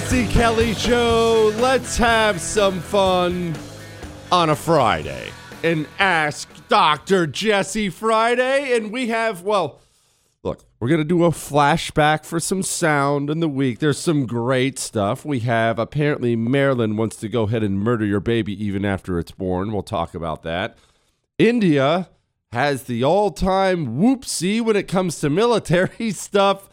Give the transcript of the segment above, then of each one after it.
Jesse Kelly Show. Let's have some fun on a Friday and ask Dr. Jesse Friday. And we have, well, look, we're going to do a flashback for some sound in the week. There's some great stuff. We have apparently Maryland wants to go ahead and murder your baby even after it's born. We'll talk about that. India has the all time whoopsie when it comes to military stuff.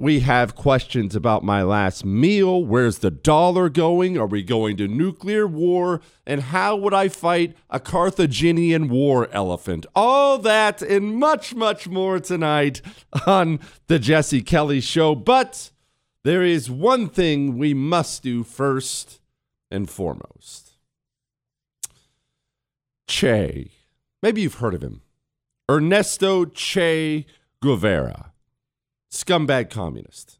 We have questions about my last meal. Where's the dollar going? Are we going to nuclear war? And how would I fight a Carthaginian war elephant? All that and much, much more tonight on The Jesse Kelly Show. But there is one thing we must do first and foremost Che. Maybe you've heard of him. Ernesto Che Guevara scumbag communist.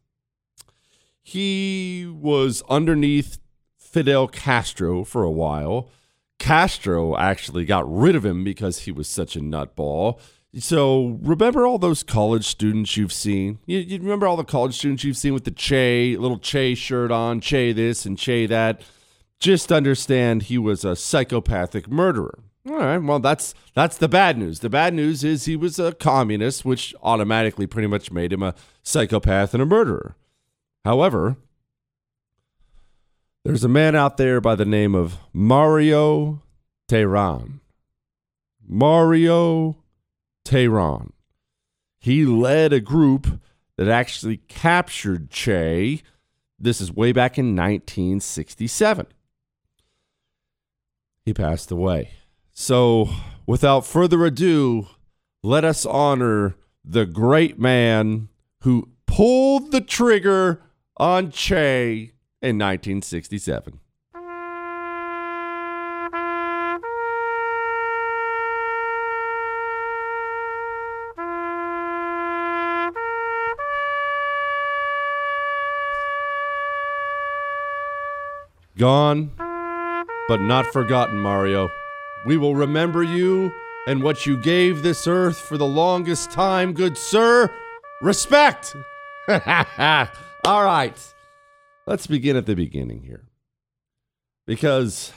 He was underneath Fidel Castro for a while. Castro actually got rid of him because he was such a nutball. So remember all those college students you've seen? You, you, remember all the college students you've seen with the Che, little Che shirt on, Che this and Che that? Just understand he was a psychopathic murderer. All right. Well, that's that's the bad news. The bad news is he was a communist, which automatically pretty much made him a psychopath and a murderer. However, there's a man out there by the name of Mario Terán. Mario Terán. He led a group that actually captured Che. This is way back in 1967. He passed away. So, without further ado, let us honor the great man who pulled the trigger on Che in 1967. Gone, but not forgotten, Mario. We will remember you and what you gave this earth for the longest time, good sir. Respect. All right. Let's begin at the beginning here. Because,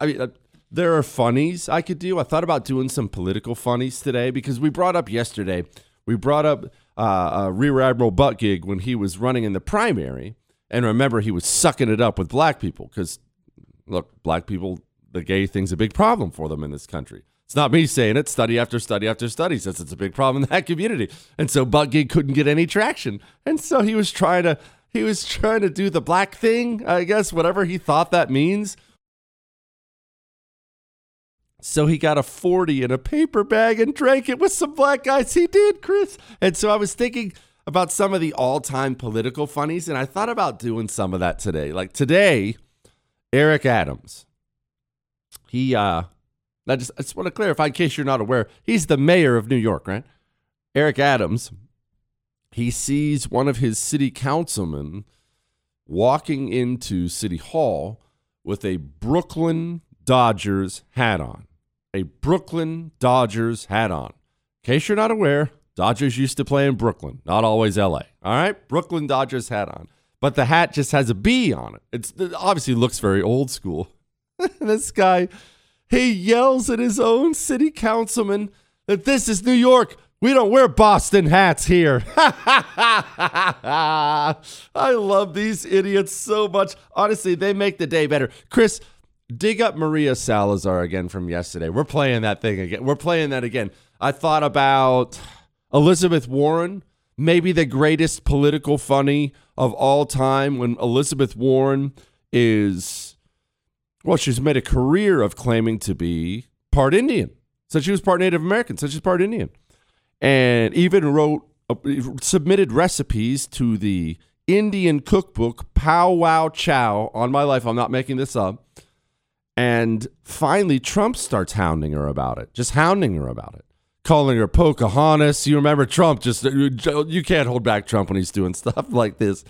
I mean, uh, there are funnies I could do. I thought about doing some political funnies today because we brought up yesterday, we brought up uh, uh, Rear Admiral Buttigieg when he was running in the primary. And remember, he was sucking it up with black people because, look, black people the gay thing's a big problem for them in this country. It's not me saying it. Study after study after study says it's a big problem in that community. And so Buttigieg couldn't get any traction. And so he was trying to he was trying to do the black thing, I guess, whatever he thought that means. So he got a 40 in a paper bag and drank it with some black guys. He did, Chris. And so I was thinking about some of the all-time political funnies and I thought about doing some of that today. Like today, Eric Adams he, uh, I just, I just want to clarify in case you're not aware, he's the mayor of New York, right? Eric Adams, he sees one of his city councilmen walking into City Hall with a Brooklyn Dodgers hat on. A Brooklyn Dodgers hat on. In case you're not aware, Dodgers used to play in Brooklyn, not always LA. All right? Brooklyn Dodgers hat on. But the hat just has a B on it. It's, it obviously looks very old school. this guy, he yells at his own city councilman that this is New York. We don't wear Boston hats here. I love these idiots so much. Honestly, they make the day better. Chris, dig up Maria Salazar again from yesterday. We're playing that thing again. We're playing that again. I thought about Elizabeth Warren, maybe the greatest political funny of all time when Elizabeth Warren is well, she's made a career of claiming to be part Indian. So she was part Native American, so she's part Indian. And even wrote, uh, submitted recipes to the Indian cookbook Pow Wow Chow. On my life, I'm not making this up. And finally, Trump starts hounding her about it, just hounding her about it, calling her Pocahontas. You remember Trump, just, uh, you can't hold back Trump when he's doing stuff like this.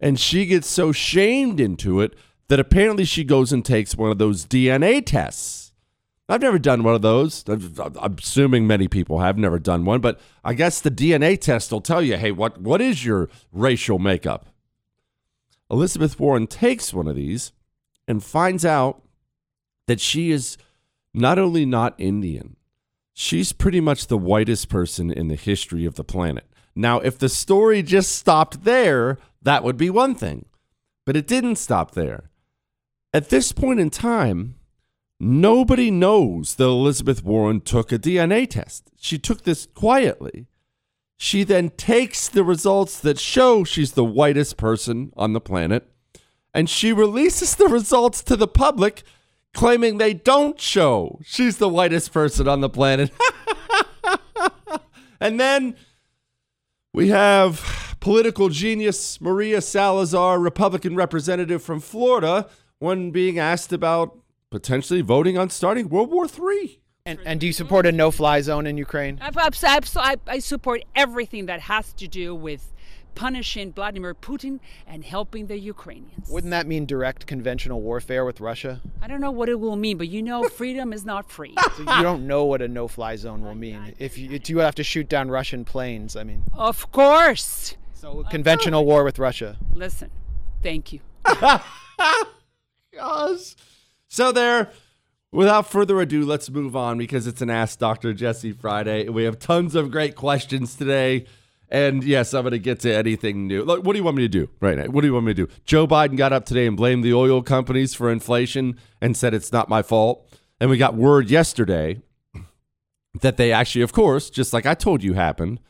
And she gets so shamed into it that apparently she goes and takes one of those DNA tests. I've never done one of those. I'm assuming many people have never done one, but I guess the DNA test will tell you, hey, what what is your racial makeup? Elizabeth Warren takes one of these and finds out that she is not only not Indian, she's pretty much the whitest person in the history of the planet. Now, if the story just stopped there, that would be one thing. But it didn't stop there. At this point in time, nobody knows that Elizabeth Warren took a DNA test. She took this quietly. She then takes the results that show she's the whitest person on the planet and she releases the results to the public claiming they don't show she's the whitest person on the planet. and then we have political genius Maria Salazar, Republican representative from Florida, when being asked about potentially voting on starting World War III. And, and do you support a no-fly zone in Ukraine? I, I, I support everything that has to do with punishing Vladimir Putin and helping the Ukrainians. Wouldn't that mean direct conventional warfare with Russia? I don't know what it will mean, but you know, freedom is not free. So you don't know what a no-fly zone will mean. If you, you have to shoot down Russian planes, I mean. Of course. So conventional war with Russia. Listen, thank you. Gosh. So there. Without further ado, let's move on because it's an Ask Dr. Jesse Friday. We have tons of great questions today. And yes, I'm going to get to anything new. Look, what do you want me to do right now? What do you want me to do? Joe Biden got up today and blamed the oil companies for inflation and said it's not my fault. And we got word yesterday that they actually, of course, just like I told you happened,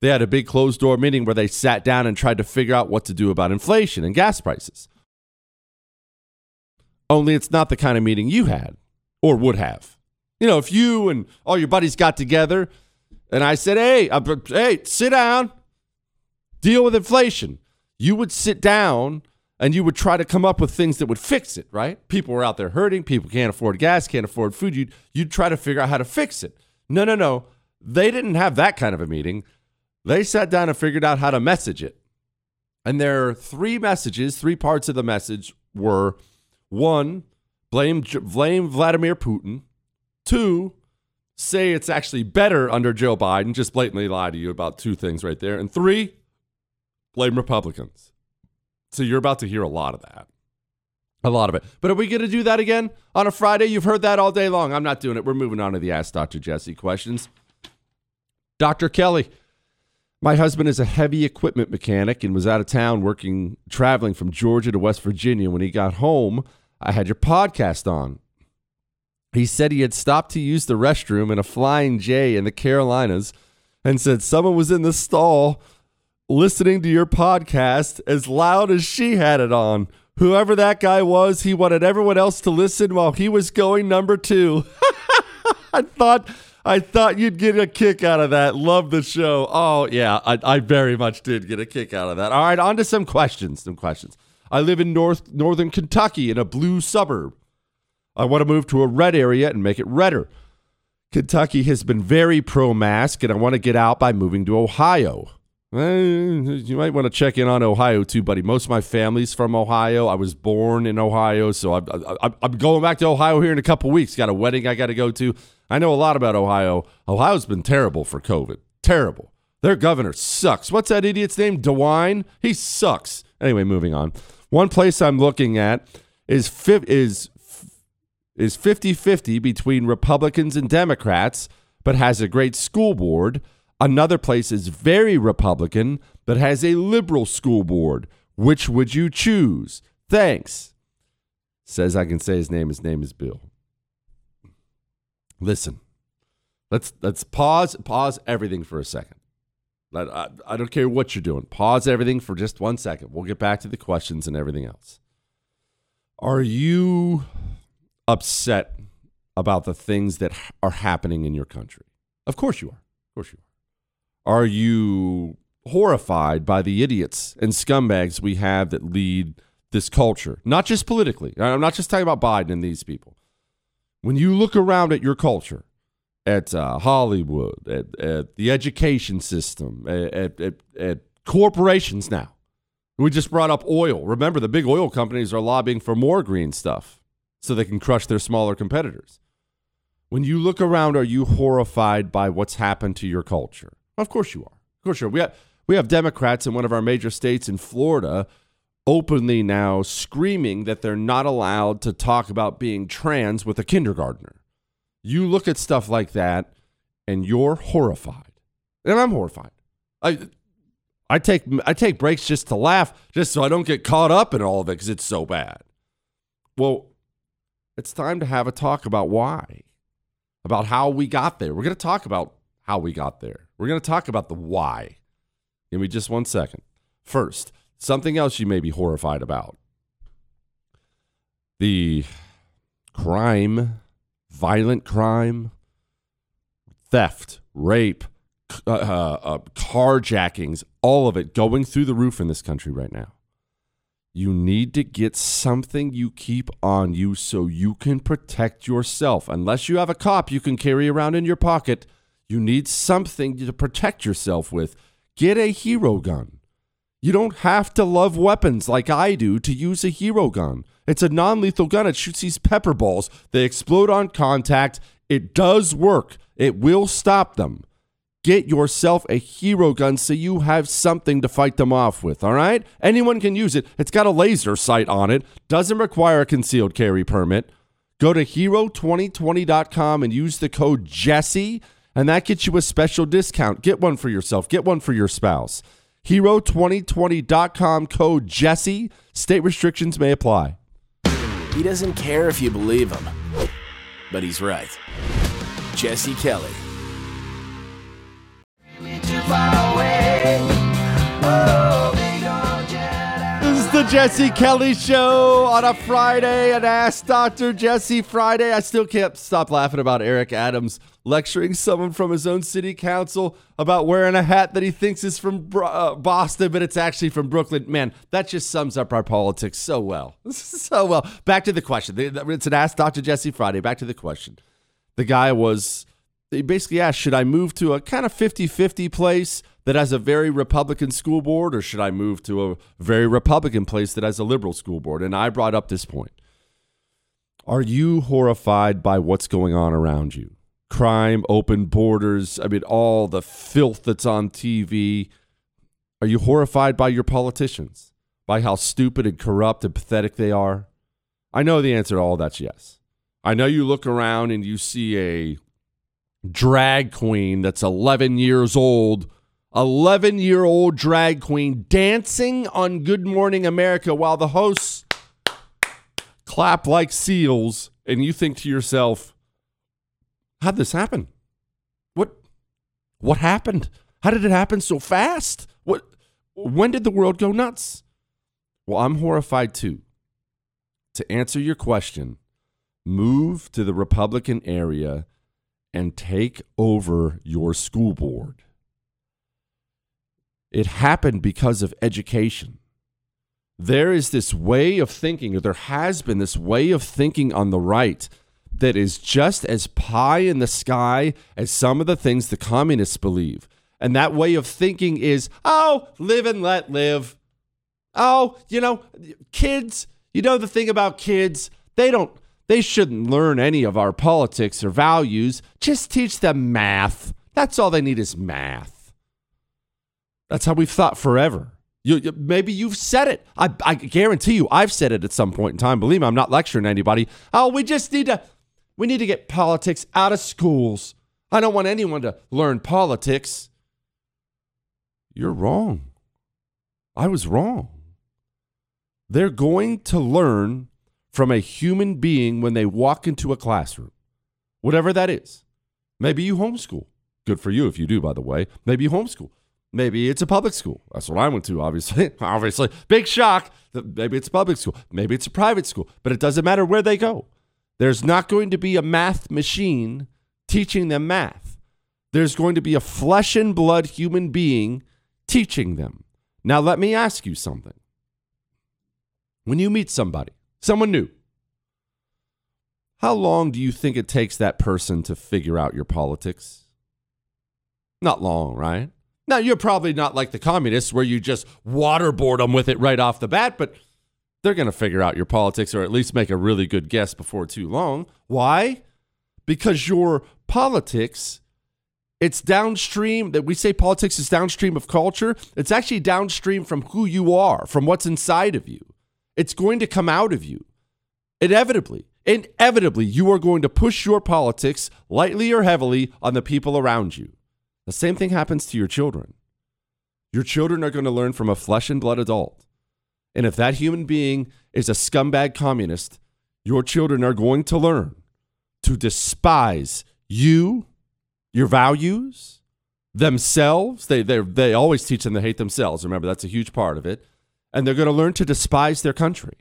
they had a big closed door meeting where they sat down and tried to figure out what to do about inflation and gas prices. Only it's not the kind of meeting you had or would have. You know, if you and all your buddies got together and I said, hey, uh, hey, sit down, deal with inflation. You would sit down and you would try to come up with things that would fix it, right? People were out there hurting. People can't afford gas, can't afford food. You'd, you'd try to figure out how to fix it. No, no, no. They didn't have that kind of a meeting. They sat down and figured out how to message it. And there are three messages, three parts of the message were one, blame, blame Vladimir Putin. Two, say it's actually better under Joe Biden, just blatantly lie to you about two things right there. And three, blame Republicans. So you're about to hear a lot of that. A lot of it. But are we going to do that again on a Friday? You've heard that all day long. I'm not doing it. We're moving on to the Ask Dr. Jesse questions. Dr. Kelly, my husband is a heavy equipment mechanic and was out of town working, traveling from Georgia to West Virginia. When he got home, I had your podcast on. He said he had stopped to use the restroom in a Flying J in the Carolinas and said someone was in the stall listening to your podcast as loud as she had it on. Whoever that guy was, he wanted everyone else to listen while he was going number two. I thought I thought you'd get a kick out of that. Love the show. Oh yeah, I, I very much did get a kick out of that. All right, on to some questions. Some questions. I live in North Northern Kentucky in a blue suburb. I want to move to a red area and make it redder. Kentucky has been very pro mask, and I want to get out by moving to Ohio. Eh, you might want to check in on Ohio too, buddy. Most of my family's from Ohio. I was born in Ohio, so I'm, I'm going back to Ohio here in a couple weeks. Got a wedding I got to go to. I know a lot about Ohio. Ohio's been terrible for COVID. Terrible. Their governor sucks. What's that idiot's name? DeWine? He sucks. Anyway, moving on. One place I'm looking at is is is 50 50 between Republicans and Democrats, but has a great school board. Another place is very Republican, but has a liberal school board. Which would you choose? Thanks. Says I can say his name. His name is Bill. Listen, let's let's pause pause everything for a second. I, I don't care what you're doing. Pause everything for just one second. We'll get back to the questions and everything else. Are you upset about the things that are happening in your country? Of course you are. Of course you are. Are you horrified by the idiots and scumbags we have that lead this culture? Not just politically. I'm not just talking about Biden and these people. When you look around at your culture, at uh, Hollywood, at, at, the education system, at, at, at corporations now. We just brought up oil. Remember, the big oil companies are lobbying for more green stuff so they can crush their smaller competitors. When you look around, are you horrified by what's happened to your culture? Of course you are. Of course you are. We have, we have Democrats in one of our major states in Florida openly now screaming that they're not allowed to talk about being trans with a kindergartner. You look at stuff like that and you're horrified. And I'm horrified. I I take I take breaks just to laugh, just so I don't get caught up in all of it because it's so bad. Well, it's time to have a talk about why, about how we got there. We're going to talk about how we got there. We're going to talk about the why. Give me just one second. First, something else you may be horrified about the crime, violent crime, theft, rape, uh, uh, uh, carjackings, all of it going through the roof in this country right now. You need to get something you keep on you so you can protect yourself. Unless you have a cop you can carry around in your pocket, you need something to protect yourself with. Get a hero gun. You don't have to love weapons like I do to use a hero gun. It's a non lethal gun. It shoots these pepper balls. They explode on contact. It does work, it will stop them. Get yourself a hero gun so you have something to fight them off with, all right? Anyone can use it. It's got a laser sight on it, doesn't require a concealed carry permit. Go to hero2020.com and use the code Jesse, and that gets you a special discount. Get one for yourself, get one for your spouse. Hero2020.com code Jesse. State restrictions may apply. He doesn't care if you believe him, but he's right. Jesse Kelly. This is the Jesse Kelly Show on a Friday, and Ask Dr. Jesse Friday. I still can't stop laughing about Eric Adams lecturing someone from his own city council about wearing a hat that he thinks is from uh, Boston, but it's actually from Brooklyn. Man, that just sums up our politics so well. so well. Back to the question. It's an Ask Dr. Jesse Friday. Back to the question. The guy was, he basically asked, should I move to a kind of 50 50 place? that has a very Republican school board, or should I move to a very Republican place that has a liberal school board? And I brought up this point. Are you horrified by what's going on around you? Crime, open borders, I mean, all the filth that's on TV. Are you horrified by your politicians, by how stupid and corrupt and pathetic they are? I know the answer to all that's yes. I know you look around and you see a drag queen that's 11 years old 11 year old drag queen dancing on Good Morning America while the hosts clap like seals, and you think to yourself, how'd this happen? What what happened? How did it happen so fast? What when did the world go nuts? Well, I'm horrified too. To answer your question, move to the Republican area and take over your school board. It happened because of education. There is this way of thinking, or there has been this way of thinking on the right that is just as pie in the sky as some of the things the communists believe. And that way of thinking is, oh, live and let live. Oh, you know, kids, you know the thing about kids, they don't they shouldn't learn any of our politics or values. Just teach them math. That's all they need is math. That's how we've thought forever. You, you, maybe you've said it. I, I guarantee you, I've said it at some point in time. Believe me, I'm not lecturing anybody. Oh, we just need to, we need to get politics out of schools. I don't want anyone to learn politics. You're wrong. I was wrong. They're going to learn from a human being when they walk into a classroom, whatever that is. Maybe you homeschool. Good for you if you do, by the way. Maybe you homeschool. Maybe it's a public school. That's what I went to, obviously. obviously. Big shock. Maybe it's a public school. Maybe it's a private school. But it doesn't matter where they go. There's not going to be a math machine teaching them math. There's going to be a flesh and blood human being teaching them. Now, let me ask you something. When you meet somebody, someone new, how long do you think it takes that person to figure out your politics? Not long, right? Now, you're probably not like the communists where you just waterboard them with it right off the bat, but they're going to figure out your politics or at least make a really good guess before too long. Why? Because your politics It's downstream that we say politics is downstream of culture. It's actually downstream from who you are, from what's inside of you. It's going to come out of you. Inevitably, inevitably, you are going to push your politics lightly or heavily on the people around you. The same thing happens to your children. Your children are going to learn from a flesh and blood adult. And if that human being is a scumbag communist, your children are going to learn to despise you, your values, themselves. They, they, they always teach them to hate themselves. Remember, that's a huge part of it. And they're going to learn to despise their country.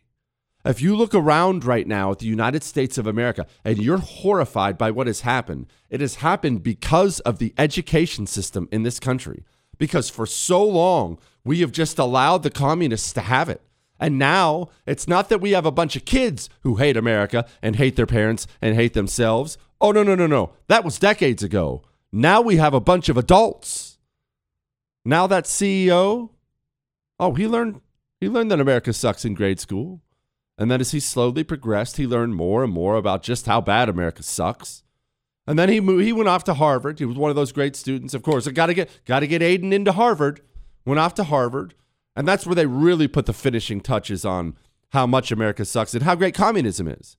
If you look around right now at the United States of America and you're horrified by what has happened, it has happened because of the education system in this country. Because for so long, we have just allowed the communists to have it. And now it's not that we have a bunch of kids who hate America and hate their parents and hate themselves. Oh, no, no, no, no. That was decades ago. Now we have a bunch of adults. Now that CEO, oh, he learned he learned that America sucks in grade school. And then as he slowly progressed, he learned more and more about just how bad America sucks. And then he moved, he went off to Harvard. He was one of those great students. Of course, I got to get got to get Aiden into Harvard. Went off to Harvard, and that's where they really put the finishing touches on how much America sucks and how great communism is.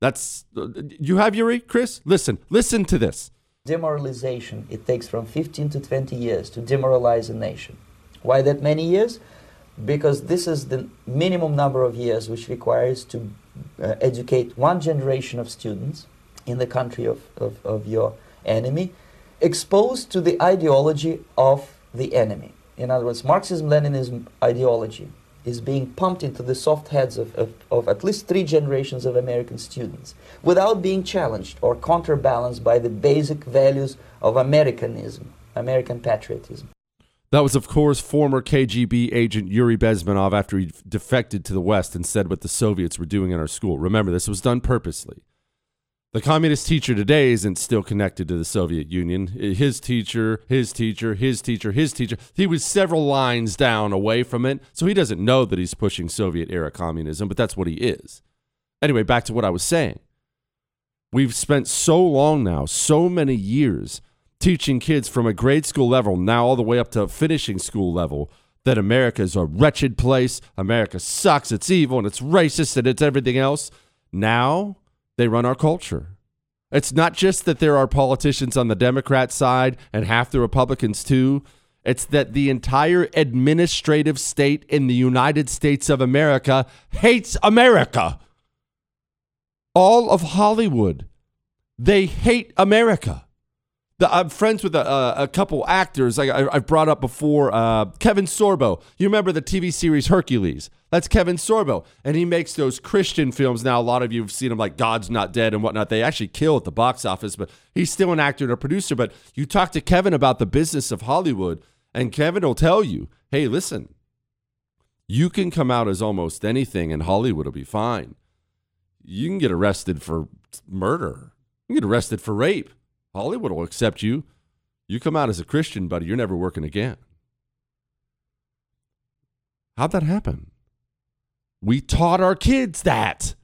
That's you have Yuri, Chris. Listen, listen to this. Demoralization. It takes from 15 to 20 years to demoralize a nation. Why that many years? Because this is the minimum number of years which requires to uh, educate one generation of students in the country of, of, of your enemy, exposed to the ideology of the enemy. In other words, Marxism Leninism ideology is being pumped into the soft heads of, of, of, at least three generations of American students without being challenged or counterbalanced by the basic values of Americanism, American patriotism. That was, of course, former KGB agent Yuri Bezmenov after he defected to the West and said what the Soviets were doing in our school. Remember, this was done purposely. The communist teacher today isn't still connected to the Soviet Union. His teacher, his teacher, his teacher, his teacher. He was several lines down away from it, so he doesn't know that he's pushing Soviet era communism, but that's what he is. Anyway, back to what I was saying. We've spent so long now, so many years, teaching kids from a grade school level, now all the way up to finishing school level, that America is a wretched place. America sucks, it's evil, and it's racist, and it's everything else. Now, they run our culture. It's not just that there are politicians on the Democrat side and half the Republicans too. It's that the entire administrative state in the United States of America hates America. All of Hollywood, they hate America. The, I'm friends with a, a couple actors I, have brought up before. Uh, Kevin Sorbo. You remember the TV series Hercules? That's Kevin Sorbo. And he makes those Christian films. Now, a lot of you have seen him like God's Not Dead and whatnot. They actually kill at the box office, but he's still an actor and a producer. But you talk to Kevin about the business of Hollywood, and Kevin will tell you hey, listen, you can come out as almost anything, and Hollywood will be fine. You can get arrested for murder, you can get arrested for rape Hollywood will accept you. You come out as a Christian, buddy, you're never working again. How'd that happen? We taught our kids that.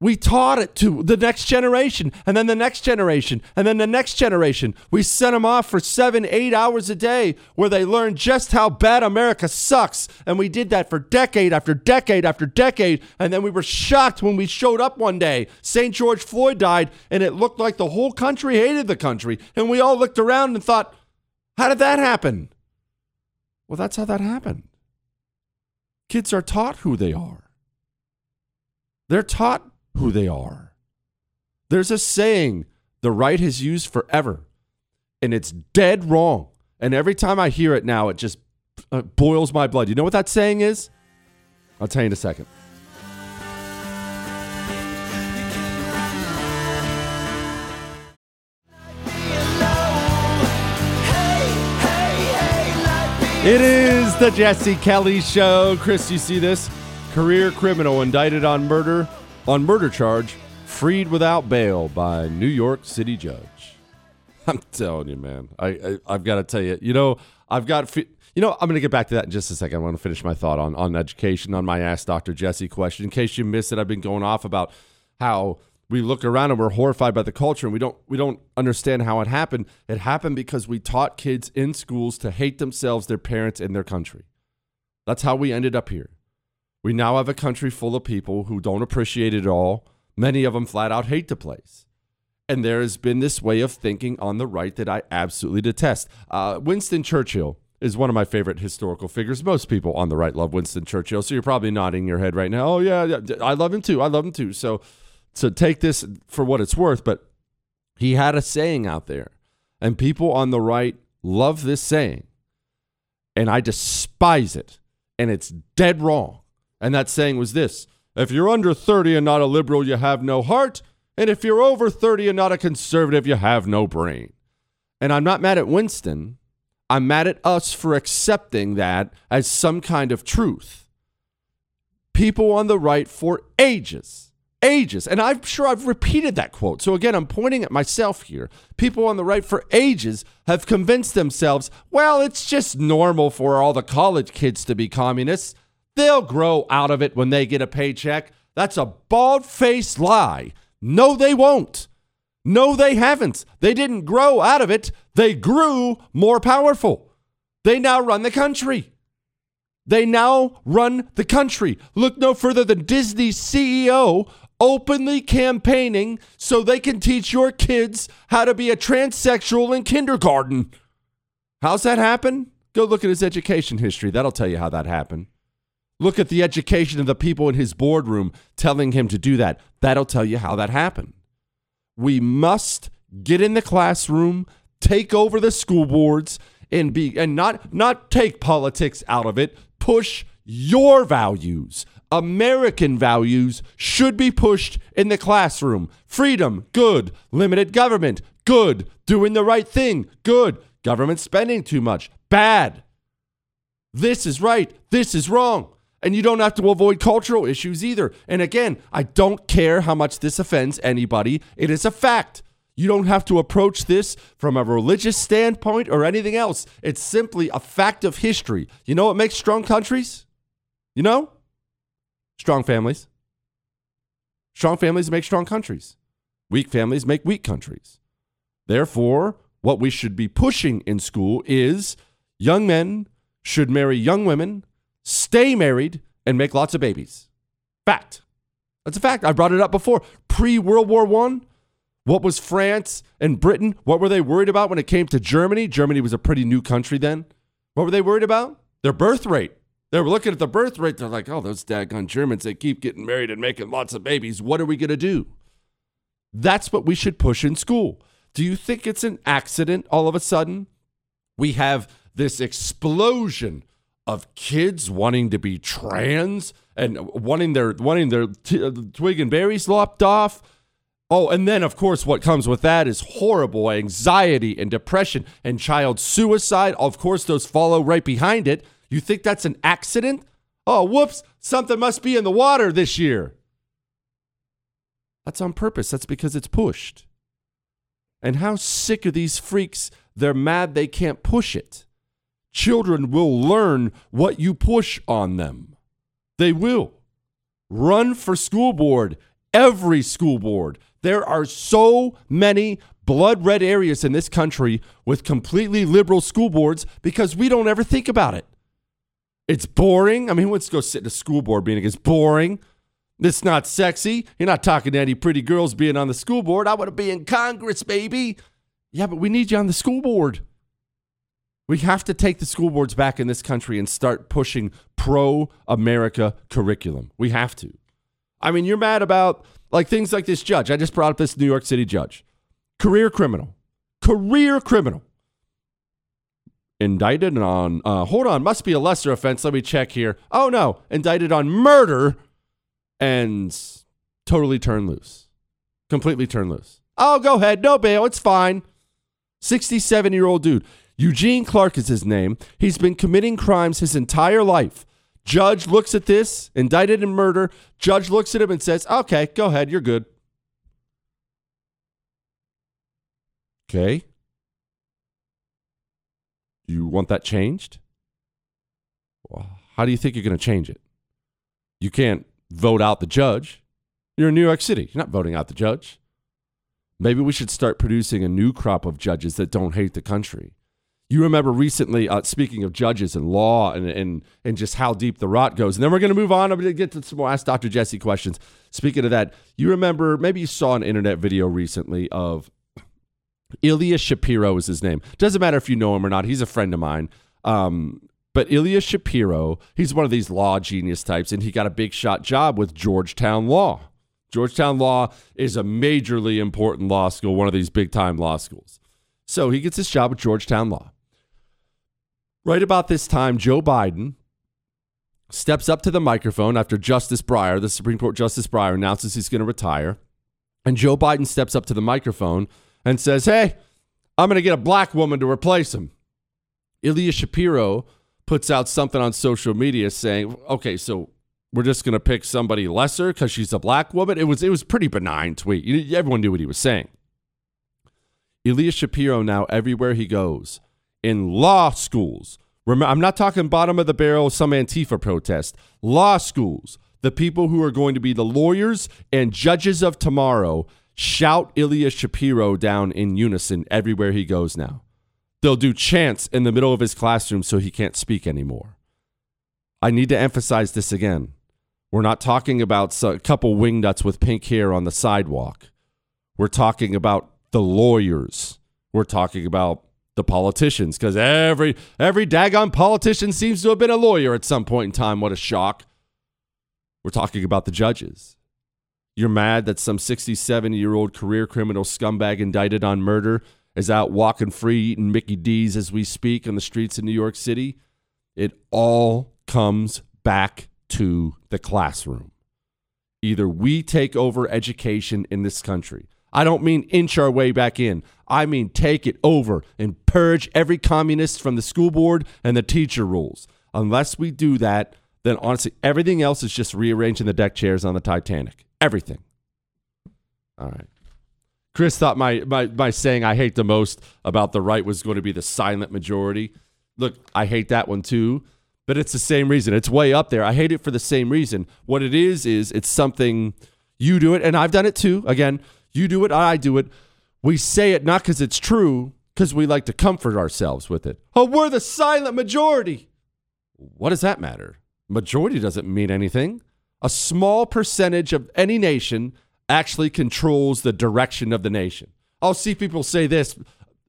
We taught it to the next generation, and then the next generation, and then the next generation. We sent them off for seven, eight hours a day where they learned just how bad America sucks. And we did that for decade after decade after decade. And then we were shocked when we showed up one day. St. George Floyd died, and it looked like the whole country hated the country. And we all looked around and thought, how did that happen? Well, that's how that happened. Kids are taught who they are. They're taught who they are. There's a saying the right has used forever, and it's dead wrong. And every time I hear it now, it just uh, boils my blood. You know what that saying is? I'll tell you in a second. It is the Jesse Kelly Show. Chris, you see this? Career criminal indicted on murder on murder charge, freed without bail by New York City judge. I'm telling you, man. I, I have got to tell you. You know, I've got. You know, I'm going to get back to that in just a second. I want to finish my thought on on education on my Ask Dr. Jesse question. In case you missed it, I've been going off about how we look around and we're horrified by the culture and we don't we don't understand how it happened. It happened because we taught kids in schools to hate themselves, their parents, and their country. That's how we ended up here. We now have a country full of people who don't appreciate it at all. Many of them flat out hate the place. And there has been this way of thinking on the right that I absolutely detest. Uh, Winston Churchill is one of my favorite historical figures. Most people on the right love Winston Churchill, so you're probably nodding your head right now. Oh yeah, yeah, I love him too. I love him too. So, so take this for what it's worth. But he had a saying out there, and people on the right love this saying, and I despise it, and it's dead wrong. And that saying was this: If you're under 30 and not a liberal, you have no heart. And if you're over 30 and not a conservative, you have no brain. And I'm not mad at Winston. I'm mad at us for accepting that as some kind of truth. People on the right for ages, ages, and I'm sure I've repeated that quote. So again, I'm pointing at myself here. People on the right for ages have convinced themselves, well, it's just normal for all the college kids to be communists. They'll grow out of it when they get a paycheck. That's a bald faced lie. No, they won't. No, they haven't. They didn't grow out of it. They grew more powerful. They now run the country. They now run the country. Look no further than Disney's CEO openly campaigning so they can teach your kids how to be a transsexual in kindergarten. How's that happen? Go look at his education history. That'll tell you how that happened. Look at the education of the people in his boardroom telling him to do that. That'll tell you how that happened. We must get in the classroom, take over the school boards, and be and not not take politics out of it. Push your values. American values should be pushed in the classroom. Freedom, good. Limited government, good. Doing the right thing, good. Government spending too much, bad. This is right. This is wrong. And you don't have to avoid cultural issues either. And again, I don't care how much this offends anybody. It is a fact. You don't have to approach this from a religious standpoint or anything else. It's simply a fact of history. You know what makes strong countries? You know? Strong families. Strong families make strong countries. Weak families make weak countries. Therefore, what we should be pushing in school is young men should marry young women stay married, and make lots of babies. Fact. That's a fact. I brought it up before. Pre World War One, what was France and Britain? What were they worried about when it came to Germany? Germany was a pretty new country then. What were they worried about? Their birth rate. They were looking at the birth rate. They're like, oh, those daggone Germans, they keep getting married and making lots of babies. What are we going to do? That's what we should push in school. Do you think it's an accident all of a sudden? We have this explosion of kids wanting to be trans and wanting their wanting their t- uh, twig and berries lopped off. Oh, and then of course what comes with that is horrible anxiety and depression and child suicide. Of course those follow right behind it. You think that's an accident? Oh, whoops, something must be in the water this year. That's on purpose. That's because it's pushed. And how sick are these freaks? They're mad they can't push it. Children will learn what you push on them. They will. Run for school board, every school board. There are so many blood red areas in this country with completely liberal school boards because we don't ever think about it. It's boring. I mean, who wants to go sit in a school board meeting? It's boring. It's not sexy. You're not talking to any pretty girls being on the school board. I want to be in Congress, baby. Yeah, but we need you on the school board. We have to take the school boards back in this country and start pushing pro America curriculum. We have to. I mean, you're mad about like things like this judge. I just brought up this New York City judge. Career criminal. Career criminal. Indicted on, uh, hold on, must be a lesser offense. Let me check here. Oh, no. Indicted on murder and totally turned loose. Completely turned loose. Oh, go ahead. No bail. It's fine. 67 year old dude. Eugene Clark is his name. He's been committing crimes his entire life. Judge looks at this, indicted in murder. Judge looks at him and says, okay, go ahead, you're good. Okay. You want that changed? Well, how do you think you're going to change it? You can't vote out the judge. You're in New York City. You're not voting out the judge. Maybe we should start producing a new crop of judges that don't hate the country. You remember recently, uh, speaking of judges and law and, and, and just how deep the rot goes. And then we're going to move on. I'm going to get to some more Ask Dr. Jesse questions. Speaking of that, you remember, maybe you saw an internet video recently of Ilya Shapiro is his name. Doesn't matter if you know him or not. He's a friend of mine. Um, but Ilya Shapiro, he's one of these law genius types, and he got a big shot job with Georgetown Law. Georgetown Law is a majorly important law school, one of these big time law schools. So he gets his job at Georgetown Law. Right about this time, Joe Biden steps up to the microphone after Justice Breyer, the Supreme Court Justice Breyer, announces he's going to retire. And Joe Biden steps up to the microphone and says, Hey, I'm going to get a black woman to replace him. Ilya Shapiro puts out something on social media saying, Okay, so we're just going to pick somebody lesser because she's a black woman. It was it was pretty benign tweet. Everyone knew what he was saying. Ilya Shapiro now everywhere he goes in law schools. Remember, I'm not talking bottom of the barrel some Antifa protest. Law schools, the people who are going to be the lawyers and judges of tomorrow shout Ilya Shapiro down in unison everywhere he goes now. They'll do chants in the middle of his classroom so he can't speak anymore. I need to emphasize this again. We're not talking about a couple wingnuts with pink hair on the sidewalk. We're talking about the lawyers. We're talking about the politicians because every every daggone politician seems to have been a lawyer at some point in time. What a shock. We're talking about the judges. You're mad that some 67 year old career criminal scumbag indicted on murder is out walking free eating Mickey D's as we speak on the streets of New York City. It all comes back to the classroom. Either we take over education in this country. I don't mean inch our way back in. I mean take it over and purge every communist from the school board and the teacher rules. Unless we do that, then honestly, everything else is just rearranging the deck chairs on the Titanic. Everything. All right. Chris thought my, my, my saying I hate the most about the right was going to be the silent majority. Look, I hate that one too but it's the same reason. It's way up there. I hate it for the same reason. What it is is it's something you do it, and I've done it too. Again, you do it, I do it. We say it not because it's true, because we like to comfort ourselves with it. Oh, we're the silent majority. What does that matter? Majority doesn't mean anything. A small percentage of any nation actually controls the direction of the nation. I'll see people say this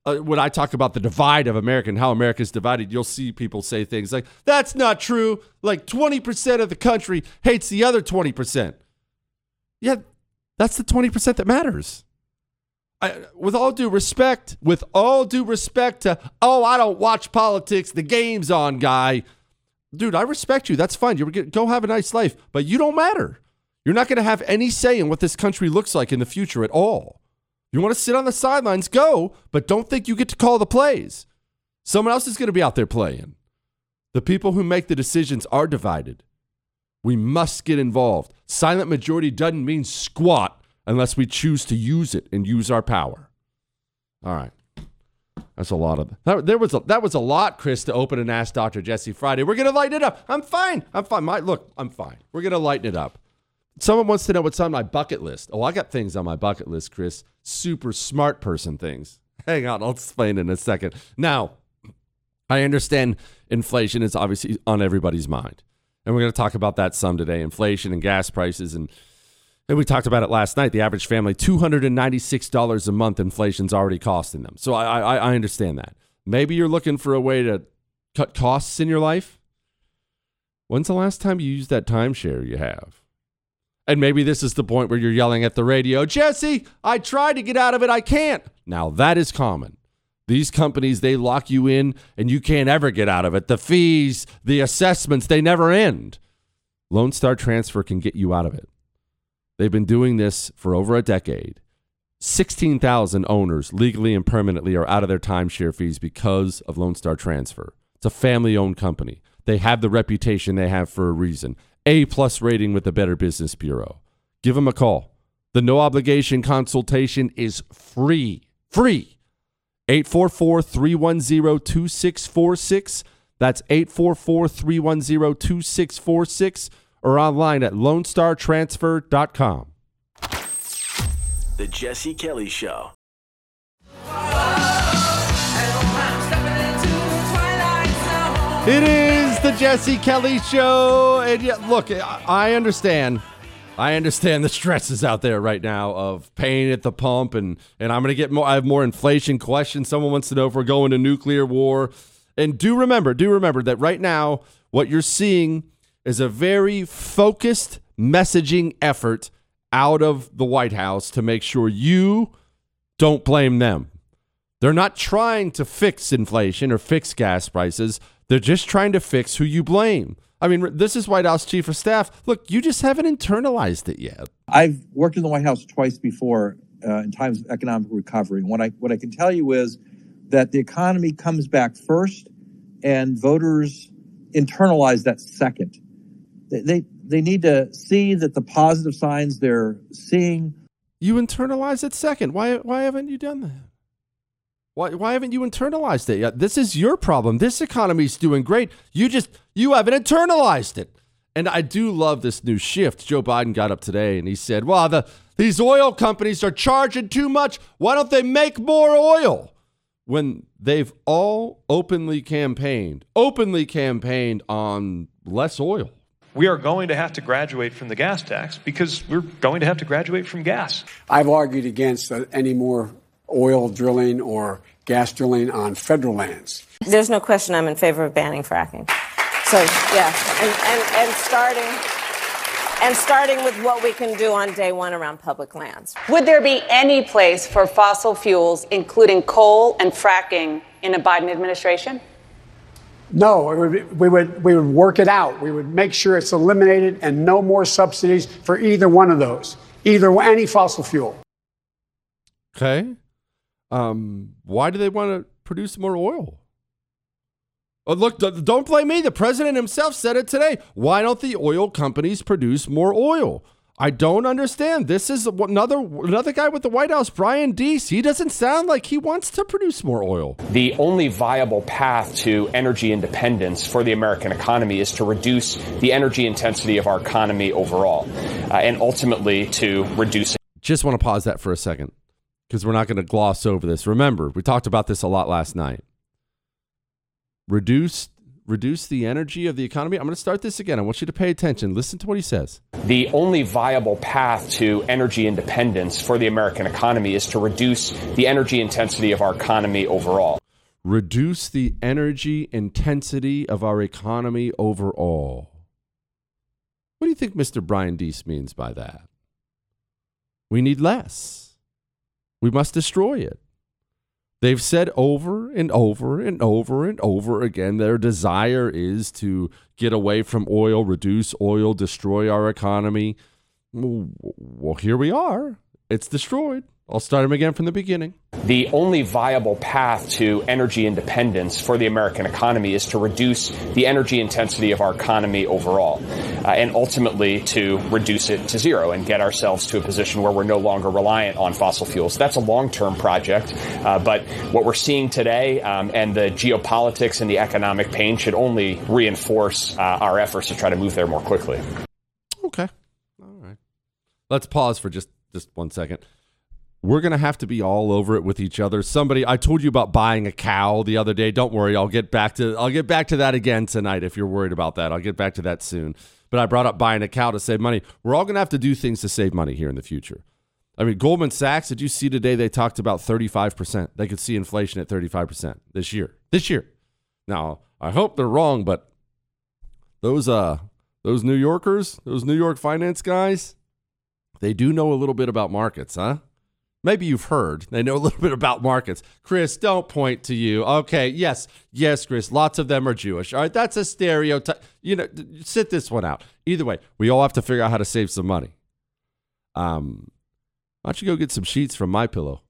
uh, when I talk about the divide of America and how America is divided, you'll see people say things like, that's not true. Like 20% of the country hates the other 20%. Yeah, that's the 20% that matters. I, with all due respect, with all due respect to, oh, I don't watch politics, the game's on, guy. Dude, I respect you. That's fine. You go have a nice life, but you don't matter. You're not going to have any say in what this country looks like in the future at all. You want to sit on the sidelines, go, but don't think you get to call the plays. Someone else is going to be out there playing. The people who make the decisions are divided. We must get involved. Silent majority doesn't mean squat unless we choose to use it and use our power. All right. That's a lot of that. There was a, that was a lot, Chris, to open and ask Dr. Jesse Friday. We're gonna lighten it up. I'm fine. I'm fine. My look, I'm fine. We're gonna lighten it up. Someone wants to know what's on my bucket list. Oh, I got things on my bucket list, Chris. Super smart person things. Hang on, I'll explain in a second. Now, I understand inflation is obviously on everybody's mind. And we're going to talk about that some today inflation and gas prices. And, and we talked about it last night. The average family, $296 a month, inflation's already costing them. So I, I, I understand that. Maybe you're looking for a way to cut costs in your life. When's the last time you used that timeshare you have? And maybe this is the point where you're yelling at the radio, Jesse, I tried to get out of it. I can't. Now, that is common. These companies, they lock you in and you can't ever get out of it. The fees, the assessments, they never end. Lone Star Transfer can get you out of it. They've been doing this for over a decade. 16,000 owners legally and permanently are out of their timeshare fees because of Lone Star Transfer. It's a family owned company. They have the reputation they have for a reason. A plus rating with the Better Business Bureau. Give them a call. The no obligation consultation is free. Free. 844 310 2646. That's 844 310 2646 or online at lonestartransfer.com. The Jesse Kelly Show. It is the Jesse Kelly Show. And yeah, look, I I understand. I understand the stresses out there right now of paying at the pump, and and I'm going to get more. I have more inflation questions. Someone wants to know if we're going to nuclear war. And do remember, do remember that right now, what you're seeing is a very focused messaging effort out of the White House to make sure you don't blame them. They're not trying to fix inflation or fix gas prices. They're just trying to fix who you blame. I mean, this is White House Chief of Staff. Look, you just haven't internalized it yet. I've worked in the White House twice before uh, in times of economic recovery. And what I what I can tell you is that the economy comes back first, and voters internalize that second. They they, they need to see that the positive signs they're seeing You internalize it second. Why why haven't you done that? Why why haven't you internalized it yet? This is your problem. This economy's doing great. You just you haven't internalized it. And I do love this new shift. Joe Biden got up today and he said, "Well, the these oil companies are charging too much. Why don't they make more oil?" When they've all openly campaigned, openly campaigned on less oil. we are going to have to graduate from the gas tax because we're going to have to graduate from gas. I've argued against uh, any more oil drilling or gas drilling on federal lands. There's no question I'm in favor of banning fracking. So yeah, and, and, and starting and starting with what we can do on day one around public lands. Would there be any place for fossil fuels, including coal and fracking, in a Biden administration? No, it would be- we would we would work it out. We would make sure it's eliminated and no more subsidies for either one of those, either any fossil fuel. Okay. Um, why do they want to produce more oil? Oh, look, don't blame me. The president himself said it today. Why don't the oil companies produce more oil? I don't understand. This is another another guy with the White House, Brian Deese. He doesn't sound like he wants to produce more oil. The only viable path to energy independence for the American economy is to reduce the energy intensity of our economy overall, uh, and ultimately to reduce Just want to pause that for a second because we're not going to gloss over this. Remember, we talked about this a lot last night. Reduce reduce the energy of the economy. I'm going to start this again. I want you to pay attention. Listen to what he says. The only viable path to energy independence for the American economy is to reduce the energy intensity of our economy overall. reduce the energy intensity of our economy overall. What do you think Mr. Brian Deese means by that? We need less. We must destroy it. They've said over and over and over and over again their desire is to get away from oil, reduce oil, destroy our economy. Well, here we are. It's destroyed. I'll start them again from the beginning. The only viable path to energy independence for the American economy is to reduce the energy intensity of our economy overall, uh, and ultimately to reduce it to zero and get ourselves to a position where we're no longer reliant on fossil fuels. That's a long term project, uh, but what we're seeing today um, and the geopolitics and the economic pain should only reinforce uh, our efforts to try to move there more quickly. Okay. All right. Let's pause for just just one second. We're going to have to be all over it with each other. Somebody I told you about buying a cow the other day. Don't worry, I'll get back to I'll get back to that again tonight if you're worried about that. I'll get back to that soon. But I brought up buying a cow to save money. We're all going to have to do things to save money here in the future. I mean, Goldman Sachs, did you see today they talked about 35%. They could see inflation at 35% this year. This year. Now, I hope they're wrong, but those uh those New Yorkers, those New York finance guys, they do know a little bit about markets, huh? Maybe you've heard. They know a little bit about markets. Chris, don't point to you. Okay, yes, yes, Chris. Lots of them are Jewish. All right, that's a stereotype. You know, sit this one out. Either way, we all have to figure out how to save some money. Um, why don't you go get some sheets from My Pillow?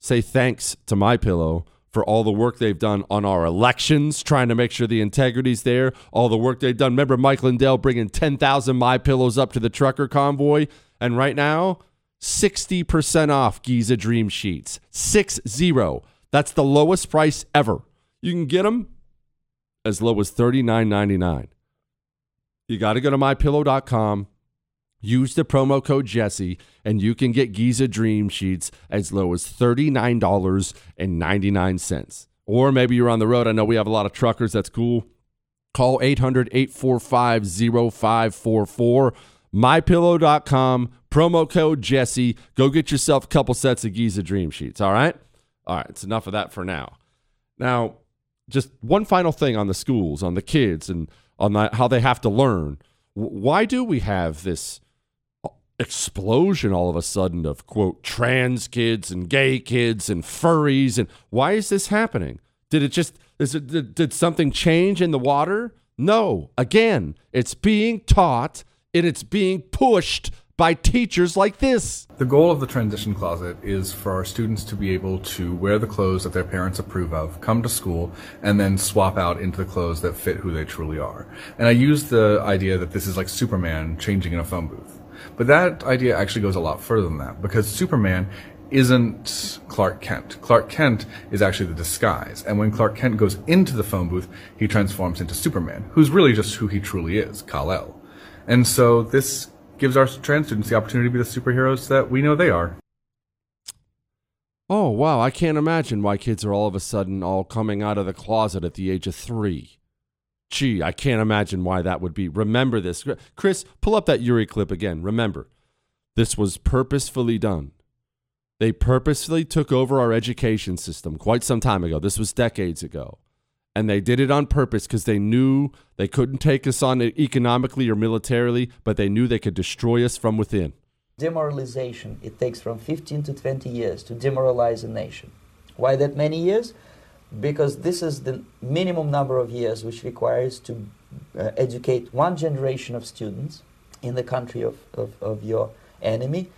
Say thanks to My Pillow for all the work they've done on our elections, trying to make sure the integrity's there. All the work they've done. Remember Mike Lindell bringing ten thousand My Pillows up to the trucker convoy, and right now 60% off Giza Dream Sheets. 6 0. That's the lowest price ever. You can get them as low as $39.99. You got to go to mypillow.com. Use the promo code Jesse and you can get Giza Dream Sheets as low as $39.99. Or maybe you're on the road. I know we have a lot of truckers. That's cool. Call 800 845 0544. MyPillow.com, promo code Jesse. Go get yourself a couple sets of Giza Dream Sheets. All right? All right. It's enough of that for now. Now, just one final thing on the schools, on the kids, and on the, how they have to learn. Why do we have this explosion all of a sudden of quote trans kids and gay kids and furries and why is this happening did it just is it did, did something change in the water no again it's being taught and it's being pushed by teachers like this. The goal of the transition closet is for our students to be able to wear the clothes that their parents approve of, come to school, and then swap out into the clothes that fit who they truly are. And I use the idea that this is like Superman changing in a phone booth. But that idea actually goes a lot further than that because Superman isn't Clark Kent. Clark Kent is actually the disguise. And when Clark Kent goes into the phone booth, he transforms into Superman, who's really just who he truly is, Kal-El. And so this gives our trans students the opportunity to be the superheroes that we know they are. Oh, wow. I can't imagine why kids are all of a sudden all coming out of the closet at the age of three. Gee, I can't imagine why that would be. Remember this. Chris, pull up that Yuri clip again. Remember, this was purposefully done. They purposefully took over our education system quite some time ago. This was decades ago. And they did it on purpose because they knew they couldn't take us on economically or militarily, but they knew they could destroy us from within. Demoralization, it takes from 15 to 20 years to demoralize a nation. Why that many years? because this is the minimum number of years which requires to uh, educate one generation of students in the country of, of, of your enemy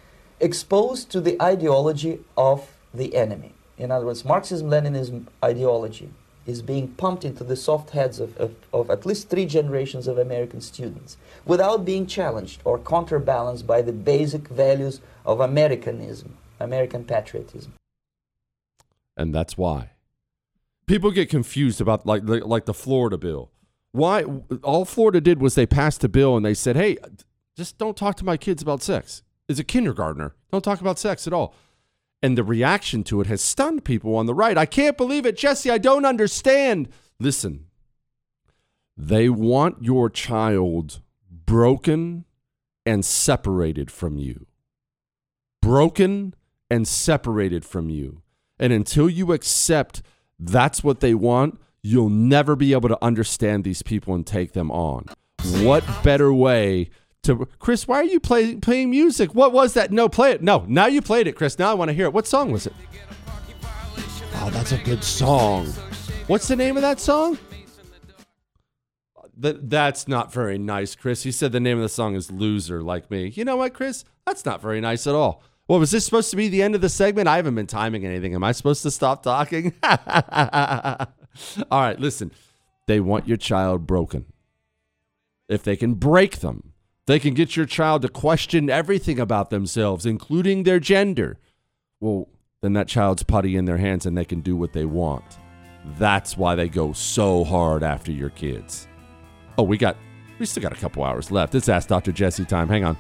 exposed to the ideology of the enemy. In other words, Marxism Leninism ideology is being pumped into the soft heads of, of, of, at least three generations of American students without being challenged or counterbalanced by the basic values of Americanism, American patriotism. And that's why people get confused about like like the Florida bill. Why all Florida did was they passed a bill and they said, "Hey, just don't talk to my kids about sex." Is a kindergartner. Don't talk about sex at all. And the reaction to it has stunned people on the right. I can't believe it, Jesse. I don't understand. Listen, they want your child broken and separated from you. Broken and separated from you. And until you accept that's what they want, you'll never be able to understand these people and take them on. What better way to Chris? Why are you play, playing music? What was that? No, play it. No, now you played it, Chris. Now I want to hear it. What song was it? Oh, that's a good song. What's the name of that song? That that's not very nice, Chris. You said the name of the song is "Loser," like me. You know what, Chris? That's not very nice at all. Well, was this supposed to be the end of the segment? I haven't been timing anything. Am I supposed to stop talking? All right, listen. They want your child broken. If they can break them, they can get your child to question everything about themselves, including their gender. Well, then that child's putty in their hands and they can do what they want. That's why they go so hard after your kids. Oh, we got we still got a couple hours left. It's Ask Dr. Jesse time. Hang on.